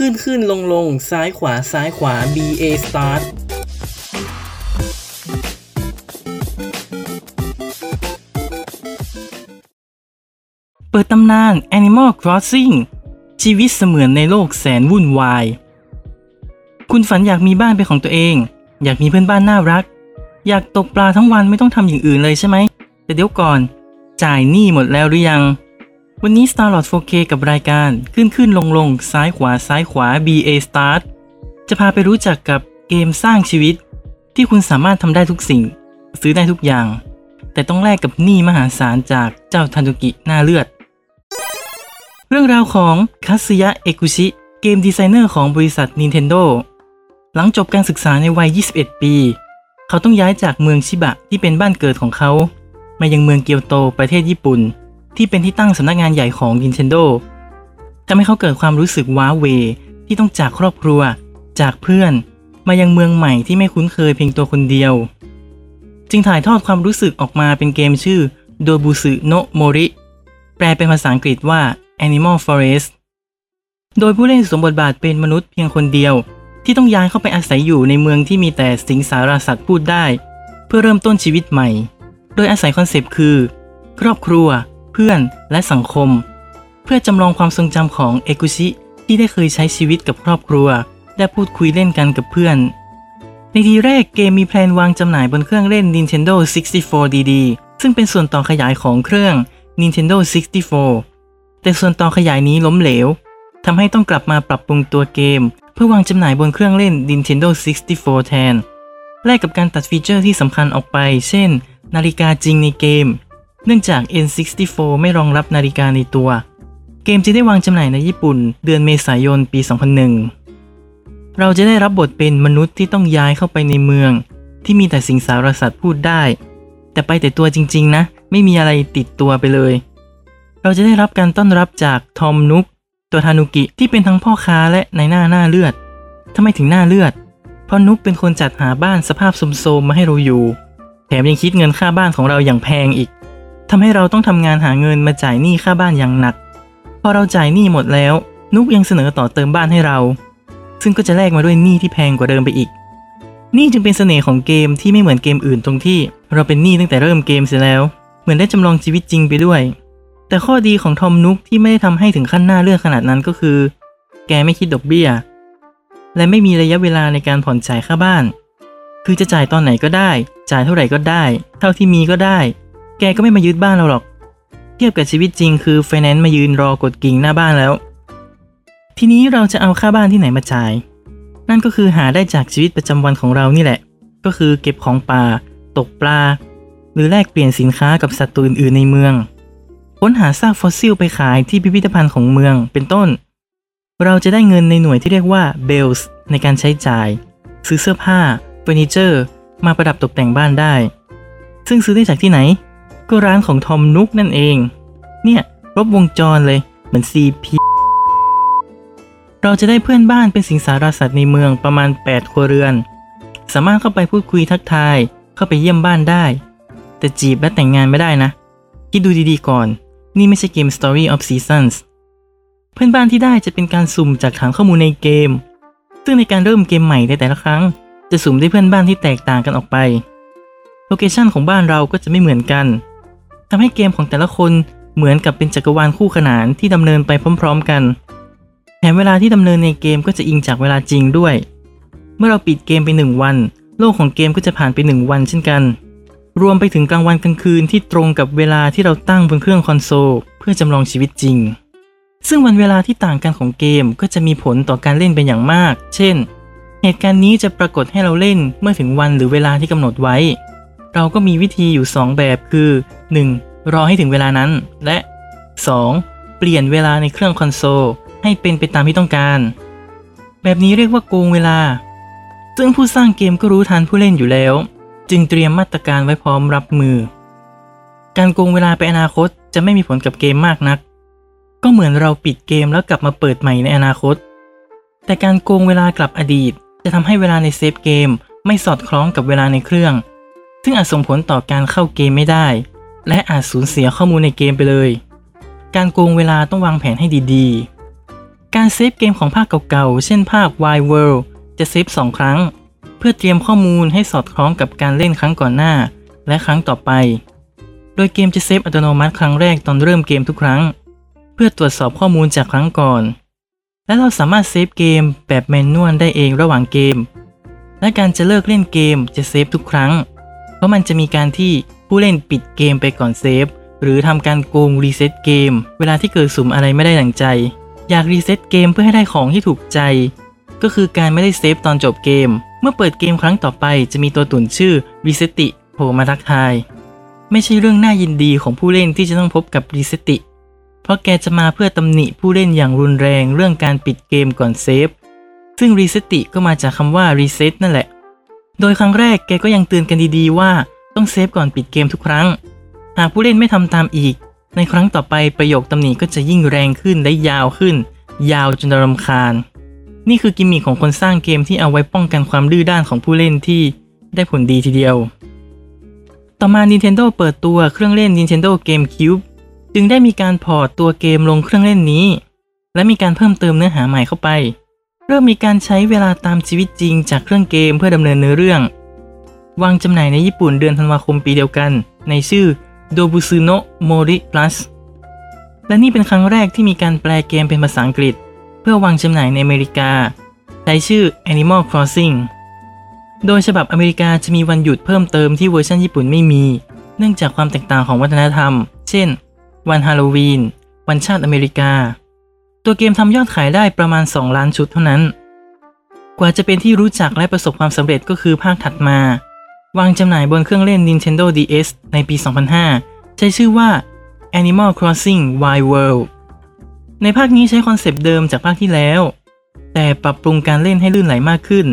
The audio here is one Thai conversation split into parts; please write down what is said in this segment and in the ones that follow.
ขึ้นขึ้นลงลงซ้ายขวาซ้ายขวา B A start เปิดตำนาน Animal Crossing ชีวิตเสมือนในโลกแสนวุ่นวาย คุณฝันอยากมีบ้านเป็นของตัวเอง อยากมีเพื่อนบ้านน่ารัก อยากตกปลาทั้งวันไม่ต้องทำอย่างอื่นเลยใช่ไหม แต่เดี๋ยวก่อน จ่ายหนี้หมดแล้วหรือยัง วันนี้ Starlord 4K กับรายการขึ้นขึ้นลงลงซ้ายขวาซ้ายขวา BA Start จะพาไปรู้จักกับเกมสร้างชีวิต ที่คุณสามารถทำได้ทุกสิ่ง ซื้อได้ทุกอย่าง แต่ต้องแลกกับหนี้มหาศาลจากเจ้าทันตุกิหน้าเลือด เรื่องราวของคัสึยะเอกุชิ เกมดีไซเนอร์ของบริษัท Nintendo หลังจบการศึกษาในวัย 21 ปี เขาต้องย้ายจากเมืองชิบะที่เป็นบ้านเกิดของเขา มายังเมืองเกียวโตประเทศญี่ปุ่น ที่เป็นที่ตั้งสำนักงานใหญ่ของ Nintendo ทำให้เขาเกิดความรู้สึกว้าเวที่ต้องจากครอบครัว จากเพื่อน มายังเมืองใหม่ที่ไม่คุ้นเคยเพียงตัวคนเดียว จึงถ่ายทอดความรู้สึกออกมาเป็นเกมชื่อ Dobusu no Mori แปลเป็นภาษาอังกฤษว่า Animal Forest โดยผู้เล่นสวมบทบาทเป็นมนุษย์เพียงคนเดียว ที่ต้องย้ายเข้าไปอาศัยอยู่ในเมืองที่มีแต่สิงสารสัตว์พูดได้ เพื่อเริ่มต้นชีวิตใหม่ โดยอาศัย concept คือ ครอบครัว เพื่อนและสังคม เพื่อจำลองความทรงจำของเอกุชิที่ได้เคยใช้ชีวิตกับครอบครัว และพูดคุยเล่นกันกับเพื่อน ในทีแรกเกมมี plan วางจำหน่ายบนเครื่องเล่น Nintendo 64 DD ซึ่งเป็นส่วนต่อขยายของเครื่อง Nintendo 64 แต่ส่วนต่อขยายนี้ล้มเหลวทำให้ต้องกลับมาปรับปรุงตัวเกม เพื่อวางจำหน่ายบนเครื่องเล่น Nintendo 64 แทน แลกกับการตัดฟีเจอร์ที่สำคัญออกไป เช่น นาฬิกาจริงในเกม เนื่องจาก N64 ไม่รองรับนาฬิกาในตัว เกมจะได้วางจำหน่ายในญี่ปุ่น เดือนเมษายนปี 2001 เราจะได้รับบทเป็นมนุษย์ที่ต้องย้ายเข้าไปในเมือง ที่มีแต่สิงสารสัตว์พูดได้ แต่ไปแต่ตัวจริง ๆ นะ ไม่มีอะไรติดตัวไปเลย เราจะได้รับการต้อนรับจากทอมนุกตัวทานุกิที่เป็นทั้งพ่อค้าและในหน้าหน้าเลือดทำไมถึงหน้าเลือด เพราะนุกเป็นคนจัดหาบ้านสภาพโทรมๆมาให้เราอยู่ แถมยังคิดเงินค่าบ้านของเราอย่างแพงอีก ทำให้เราต้องทำงานหาเงินมาจ่ายหนี้ค่าบ้านอย่างหนัก พอเราจ่ายหนี้หมดแล้ว นุกยังเสนอต่อเติมบ้านให้เรา ซึ่งก็จะแลกมาด้วยหนี้ที่แพงกว่าเดิมไปอีก นี่จึงเป็นเสน่ห์ของเกมที่ไม่เหมือนเกมอื่นตรงที่ เราเป็นหนี้ตั้งแต่เริ่มเกมเสียแล้ว เหมือนได้จำลองชีวิตจริงไปด้วย แต่ข้อดีของทอมนุกที่ไม่ได้ทำให้ถึงขั้นหน้าเลือดขนาดนั้นก็คือ แกไม่คิดดอกเบี้ย และไม่มีระยะเวลาในการผ่อนจ่ายค่าบ้าน คือจะจ่ายตอนไหนก็ได้ จ่ายเท่าไหร่ก็ได้ เท่าที่มีก็ได้ แกก็ไม่มายึดบ้านเราหรอก เทียบกับชีวิตจริงคือไฟแนนซ์มายืนรอกดกิ่งหน้าบ้านแล้ว ทีนี้เราจะเอาค่าบ้านที่ไหนมาจ่าย นั่นก็คือหาได้จากชีวิตประจำวันของเรานี่แหละ ก็คือเก็บของป่า ตกปลา หรือแลกเปลี่ยนสินค้ากับสัตว์ตัวอื่นๆในเมือง ค้นหาซากฟอสซิลไปขายที่พิพิธภัณฑ์ของเมืองเป็นต้น เราจะได้เงินในหน่วยที่เรียกว่า Bells ในการใช้จ่าย ซื้อเสื้อผ้าเฟอร์นิเจอร์ มาประดับตกแต่งบ้านได้ ซึ่งซื้อได้จากที่ไหน ก็ร้านของทอมนุกนั่นเอง เนี่ยครบวงจรเลยเหมือน CP เราจะได้เพื่อนบ้านเป็นสิงสารสัตว์ในเมืองประมาณ 8 ครัวเรือน สามารถเข้าไปพูดคุยทักทาย เข้าไปเยี่ยมบ้านได้ แต่จีบและแต่งงานไม่ได้นะ คิดดูดีๆก่อน นี่ไม่ใช่เกม Story of Seasons เพื่อนบ้านที่ได้จะเป็นการสุ่มจากฐานข้อมูลในเกม ซึ่งในการเริ่มเกมใหม่ในแต่ละครั้ง จะสุ่มได้เพื่อนบ้านที่แตกต่างกันออกไป โลเคชันของบ้านเราก็จะไม่เหมือนกัน ทำให้เกมของแต่ละคนเหมือนกับเป็นจักรวาลคู่ขนานที่ดำเนินไปพร้อม ๆ กันแถมเวลาที่ดำเนินในเกมก็จะอิงจากเวลาจริงด้วย เมื่อเราปิดเกมไปหนึ่งวัน โลกของเกมก็จะผ่านไปหนึ่งวันเช่นกัน รวมไปถึงกลางวันกลางคืนที่ตรงกับเวลาที่เราตั้งบนเครื่องคอนโซลเพื่อจำลองชีวิตจริง ซึ่งวันเวลาที่ต่างกันของเกมก็จะมีผลต่อการเล่นเป็นอย่างมาก เช่น เหตุการณ์นี้จะปรากฏให้เราเล่นเมื่อถึงวันหรือเวลาที่กำหนดไว้ เราก็มีวิธีอยู่ 2 แบบคือ 1. รอให้ถึงเวลานั้น และ 2. เปลี่ยนเวลาในเครื่องคอนโซลให้เป็นไปตามที่ต้องการ แบบนี้เรียกว่าโกงเวลา ซึ่งผู้สร้างเกมก็รู้ทันผู้เล่นอยู่แล้ว จึงเตรียมมาตรการไว้พร้อมรับมือ การโกงเวลาไปอนาคตจะไม่มีผลกับเกมมากนัก ก็เหมือนเราปิดเกมแล้วกลับมาเปิดใหม่ในอนาคต แต่การโกงเวลากลับอดีต จะทำให้เวลาในเซฟเกมไม่สอดคล้องกับเวลาในเครื่อง ซึ่งอาจส่งผลต่อการเข้าเกมไม่ได้ และอาจสูญเสียข้อมูลในเกมไปเลย การโกงเวลาต้องวางแผนให้ดีๆ การเซฟเกมของภาคเก่าๆ เช่นภาค Wild World จะเซฟ2 ครั้ง เพื่อเตรียมข้อมูลให้สอดคล้องกับการเล่นครั้งก่อนหน้า และครั้งต่อไป โดยเกมจะเซฟอัตโนมัติครั้งแรกตอนเริ่มเกมทุกครั้ง เพื่อตรวจสอบข้อมูลจากครั้งก่อน และเราสามารถเซฟเกมแบบ manual ได้เองระหว่างเกม และการจะเลิกเล่นเกมจะเซฟทุกครั้ง เพราะมันจะมีการที่ ผู้เล่นปิดเกมไปก่อนเซฟ หรือทำการโกง reset เกม เวลาที่เกิดสุ่มอะไรไม่ได้ดังใจ อยาก reset เกมเพื่อให้ได้ของที่ถูกใจ ก็คือการไม่ได้เซฟตอนจบเกม เมื่อเปิดเกมครั้งต่อไปจะมีตัวตุ่นชื่อรีเซติโผล่มาทักทาย ไม่ใช่เรื่องน่ายินดีของผู้เล่นที่จะต้องพบกับรีเซติ เพราะแกจะมาเพื่อตำหนิผู้เล่นอย่างรุนแรงเรื่องการปิดเกมก่อนเซฟ ซึ่งรีเซติก็มาจากคำว่า reset นั่นแหละ โดยครั้งแรกแกก็ยังเตือนกันดีๆว่า ต้องเซฟก่อนปิดเกมทุกครั้ง หากผู้เล่นไม่ทำตามอีก ในครั้งต่อไปประโยคตำหนิก็จะยิ่งแรงขึ้นและยาวขึ้น ยาวจนรำคาญ นี่คือกิมมิคของคนสร้างเกมที่เอาไว้ป้องกันความดื้อด้านของผู้เล่นที่ได้ผลดีทีเดียว ต่อมา Nintendo เปิดตัวเครื่องเล่น Nintendo GameCube จึงได้มีการพอร์ตตัวเกมลงเครื่องเล่นนี้ และมีการเพิ่มเติมเนื้อหาใหม่เข้าไป เริ่มมีการใช้เวลาตามชีวิตจริงจากเครื่องเกมเพื่อดำเนินเนื้อเรื่อง วางจำหน่ายในญี่ปุ่นเดือนธันวาคมปีเดียวกัน ในชื่อ Dobusuno Mori Plus และนี่เป็นครั้งแรกที่มีการแปลเกมเป็นภาษาอังกฤษ เพื่อวางจำหน่ายในอเมริกาใช้ชื่อ Animal Crossing โดยฉบับอเมริกาจะมีวันหยุดเพิ่มเติมที่เวอร์ชันญี่ปุ่นไม่มี เนื่องจากความแตกต่างของวัฒนธรรม เช่น วันฮาโลวีน วันชาติอเมริกา ตัวเกมทำยอดขายได้ประมาณ 2 ล้านชุดเท่านั้น กว่าจะเป็นที่รู้จักและประสบความสำเร็จก็คือภาคถัดมา วางจำหน่ายบนเครื่องเล่น Nintendo DS ในปี 2005 ใช้ชื่อว่า Animal Crossing Wild World ในภาคนี้ใช้ concept เดิมจากภาคที่แล้ว แต่ปรับปรุงการเล่นให้ลื่นไหลมากขึ้น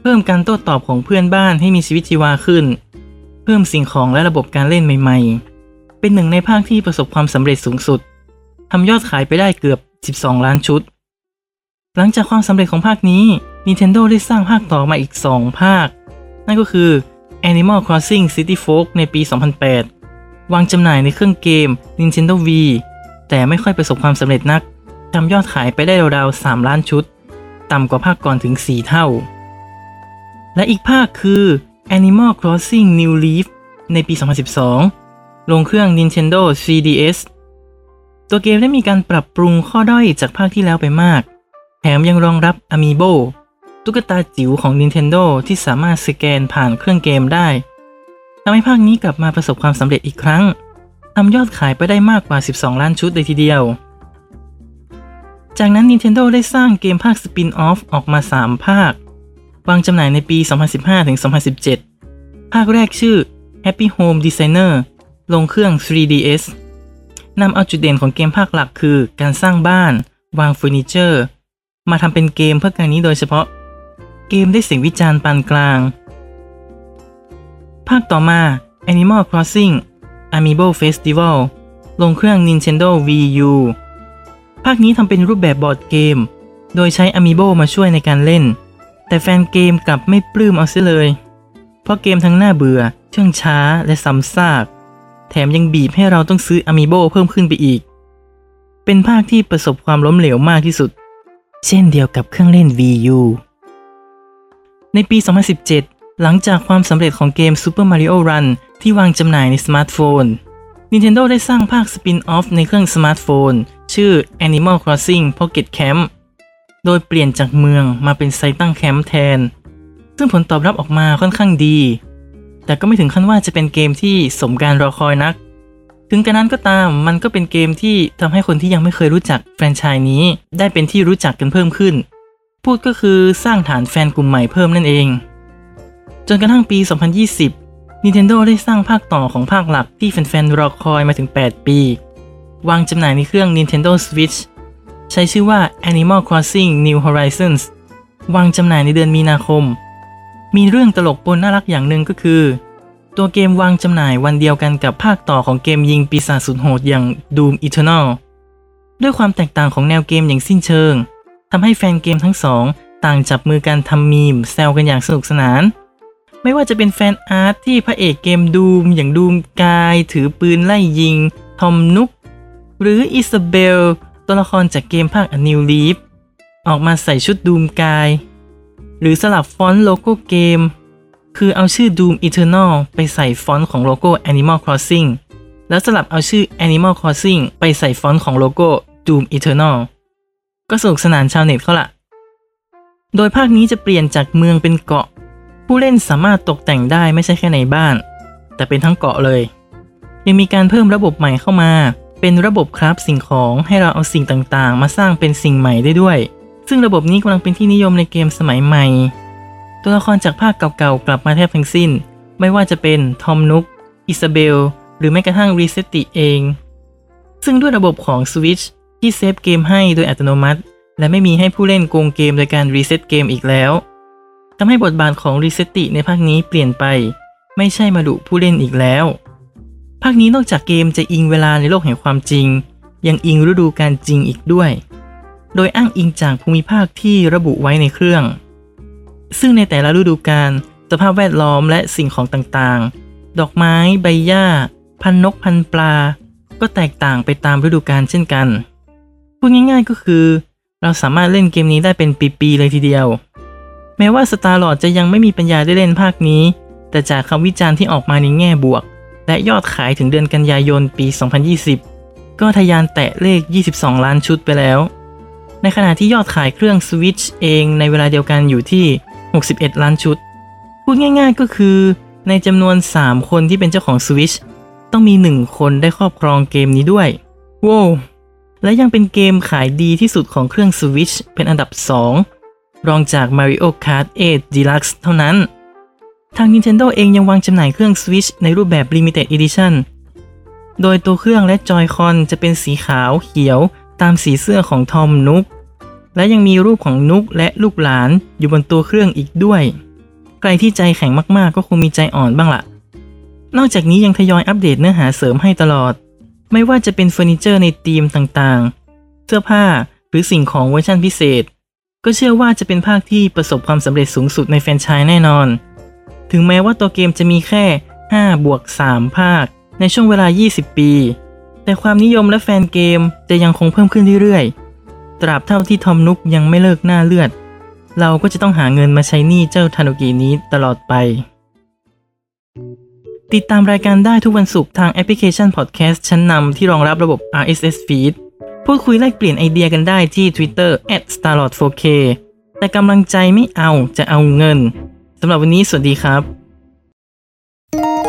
เพิ่มการโต้ตอบของเพื่อนบ้านให้มีชีวิตชีวาขึ้น เพิ่มสิ่งของและระบบการเล่นใหม่ๆ เป็นหนึ่งในภาคที่ประสบความสำเร็จสูงสุดทำยอดขายไปได้เกือบ 12 ล้านชุด หลังจากความสำเร็จของภาคนี้ Nintendo ได้สร้างภาคต่อมาอีก 2 ภาค นั่นก็คือ Animal Crossing City Folk ในปี 2008 วางจำหน่ายในเครื่องเกม Nintendo V แต่ไม่ค่อยประสบความสำเร็จนักทำยอดขายไปได้ราวๆ 3 ล้านชุด ต่ำกว่าภาคก่อนถึง 4 เท่า และอีกภาคคือ Animal Crossing New Leaf ในปี 2012 ลงเครื่อง Nintendo 3DS ตัวเกมได้มีการปรับปรุงข้อด้อยจากภาคที่แล้วไปมาก แถมยังรองรับ Amiibo ตุ๊กตาจิ๋วของ Nintendo ที่สามารถสแกนผ่านเครื่องเกมได้ทำให้ภาคนี้กลับมาประสบความสำเร็จอีกครั้งทำยอดขายไปได้มากกว่า 12 ล้านชุดเลยทีเดียว จากนั้น Nintendo ได้สร้างเกมภาคสปินออฟออกมา 3 ภาควางจำหน่ายในปี 2015-2017 ภาคแรกชื่อ Happy Home Designer ลงเครื่อง 3DS นำเอาจุดเด่นของเกมภาคหลักคือการสร้างบ้าน วางเฟอร์นิเจอร์ มาทำเป็นเกมเพื่อการนี้โดยเฉพาะ เกมได้เสียงวิจารณ์ปานกลาง ภาคต่อมา Animal Crossing Amiibo Festival ลงเครื่อง Nintendo Wii U ภาคนี้ทำเป็นรูปแบบบอร์ดเกม โดยใช้ Amiibo มาช่วยในการเล่น แต่แฟนเกมกลับไม่ปลื้มเอาเสียเลย เพราะเกมทั้งน่าเบื่อ เชื่องช้าและซ้ำซาก แถมยังบีบให้เราต้องซื้อ Amiibo เพิ่มขึ้นไปอีก เป็นภาคที่ประสบความล้มเหลวมากที่สุด เช่นเดียวกับเครื่องเล่น Wii U ในปี 2017 หลังจากความสำเร็จของเกม Super Mario Run ที่วางจำหน่ายในสมาร์ทโฟน Nintendo ได้สร้างภาค spin-off ในเครื่องสมาร์ทโฟน ชื่อ Animal Crossing Pocket Camp โดยเปลี่ยนจากเมืองมาเป็น site ตั้งแคมป์แทน ซึ่งผลตอบรับออกมาค่อนข้างดี แต่ก็ไม่ถึงขั้นว่าจะเป็นเกมที่สมการรอคอยนัก ถึงกระนั้นก็ตามมันก็เป็นเกมที่ทำให้คนที่ยังไม่เคยรู้จักแฟรนไชส์นี้ ได้เป็นที่รู้จักกันเพิ่มขึ้น พูดก็คือสร้างฐานแฟนกลุ่มใหม่เพิ่มนั่นเอง จนกระทั่งปี 2020 Nintendo ได้สร้างภาคต่อของภาคหลักที่แฟนๆรอคอยมาถึง 8 ปี วางจำหน่ายในเครื่อง Nintendo Switch ใช้ชื่อว่า Animal Crossing New Horizons วางจำหน่ายในเดือนมีนาคม มีเรื่องตลกปนน่ารักอย่างหนึ่งก็คือ ตัวเกมวางจำหน่ายวันเดียวกันกับภาคต่อของเกมยิงปีศาจสุดโหดอย่าง Doom Eternal ด้วยความแตกต่างของแนวเกมอย่างสิ้นเชิง ทำให้แฟนเกมทั้งสอง ต่างจับมือกันทำมีมแซวกันอย่างสนุกสนาน ไม่ว่าจะเป็น fan art ที่พระเอกเกมดูมอย่างดูมกาย ถือปืนไล่ยิง ทอมนุก หรืออิซาเบล ตัวละครจากเกมภาค A New Leaf ออกมาใส่ชุดดูมกาย หรือสลับฟอนต์โลโก้เกม คือเอาชื่อ Doom Eternal ไปใส่ฟอนต์ของโลโก้ Animal Crossing แล้วสลับเอาชื่อ Animal Crossing ไปใส่ฟอนต์ของโลโก้ Doom Eternal ก็สนุกสนานชาวเน็ตเขาละโดยภาคนี้จะเปลี่ยนจากเมืองเป็นเกาะ ผู้เล่นสามารถตกแต่งได้ไม่ใช่แค่ในบ้าน แต่เป็นทั้งเกาะเลย ยังมีการเพิ่มระบบใหม่เข้ามา เป็นระบบคราฟสิ่งของให้เราเอาสิ่งต่างๆ มาสร้างเป็นสิ่งใหม่ได้ด้วย ซึ่งระบบนี้กำลังเป็นที่นิยมในเกมสมัยใหม่ ตัวละครจากภาคเก่าๆกลับมาแทบทั้งสิ้น ไม่ว่าจะเป็นทอมนุกอิซาเบล หรือแม้กระทั่งรีเซตติเอง ซึ่งด้วยระบบของ Switch ที่เซฟเกมให้โดยอัตโนมัติ และไม่มีให้ผู้เล่นโกงเกมโดยการ reset เกมอีกแล้วทำให้บทบาทของรีเซตติในภาคนี้เปลี่ยนไป ไม่ใช่มาดุผู้เล่นอีกแล้ว ภาคนี้นอกจากเกมจะอิงเวลาในโลกแห่งความจริง ยังอิงฤดูกาลจริงอีกด้วย โดยอ้างอิงจากภูมิภาคที่ระบุไว้ในเครื่อง ซึ่งในแต่ละฤดูกาลสภาพแวดล้อมและสิ่งของต่างๆ ดอกไม้ใบหญ้า พันนกพันปลา ก็แตกต่างไปตามฤดูกาลเช่นกัน พูดง่ายๆก็คือ เราสามารถเล่นเกมนี้ได้เป็นปีๆเลยทีเดียว แม้ว่าสตาร์ลอดจะยังไม่มีปัญญาได้เล่นภาคนี้ แต่จากคำวิจารณ์ที่ออกมาในแง่บวก และยอดขายถึงเดือนกันยายนปี 2020 ก็ทะยานแตะเลข 22 ล้านชุดไปแล้ว ในขณะที่ยอดขายเครื่อง Switch เองในเวลาเดียวกันอยู่ที่ 61 ล้านชุด พูดง่ายๆก็คือในจำนวน 3 คนที่เป็นเจ้าของ Switch ต้องมี 1 คนได้ครอบครองเกมนี้ด้วย ว้าว และยังเป็นเกมขายดีที่สุดของเครื่อง Switch เป็นอันดับ 2 รองจาก Mario Kart 8 Deluxe เท่านั้น ทาง Nintendo เองยังวางจำหน่ายเครื่อง Switch ในรูปแบบ Limited Edition โดยตัวเครื่องและจอยคอนจะเป็นสีขาวเขียวตามสีเสื้อของทอมนุก และยังมีรูปของนุกและลูกหลานอยู่บนตัวเครื่องอีกด้วย ใครที่ใจแข็งมากๆ ก็คงมีใจอ่อนบ้างละ่ะ นอกจากนี้ยังทยอยอัปเดตเนื้อหาเสริมให้ตลอด ไม่ว่าจะเป็นเฟอร์นิเจอร์ในธีมต่างๆ เสื้อผ้าหรือสิ่งของเวอร์ชันพิเศษ ก็เชื่อว่าจะเป็นภาคที่ประสบความสำเร็จสูงสุดในแฟรนไชส์แน่นอน ถึงแม้ว่าตัวเกมจะมีแค่ 5 บวก 3 ภาค ในช่วงเวลา 20 ปี แต่ความนิยมและแฟนเกมจะยังคงเพิ่มขึ้นเรื่อยๆ ตราบเท่าที่ทอมนุกยังไม่เลิกหน้าเลือด เราก็จะต้องหาเงินมาใช้หนี้เจ้าทานุกินี้ตลอดไป ติดตามรายการได้ทุกวันศุกร์ทางแอปพลิเคชันพอดแคสต์ชั้นนำที่รองรับระบบ RSS feed พูดคุยแลกเปลี่ยนไอเดียกันได้ที่ Twitter @starlord4k แต่กำลังใจไม่เอาจะเอาเงินสำหรับวันนี้สวัสดีครับ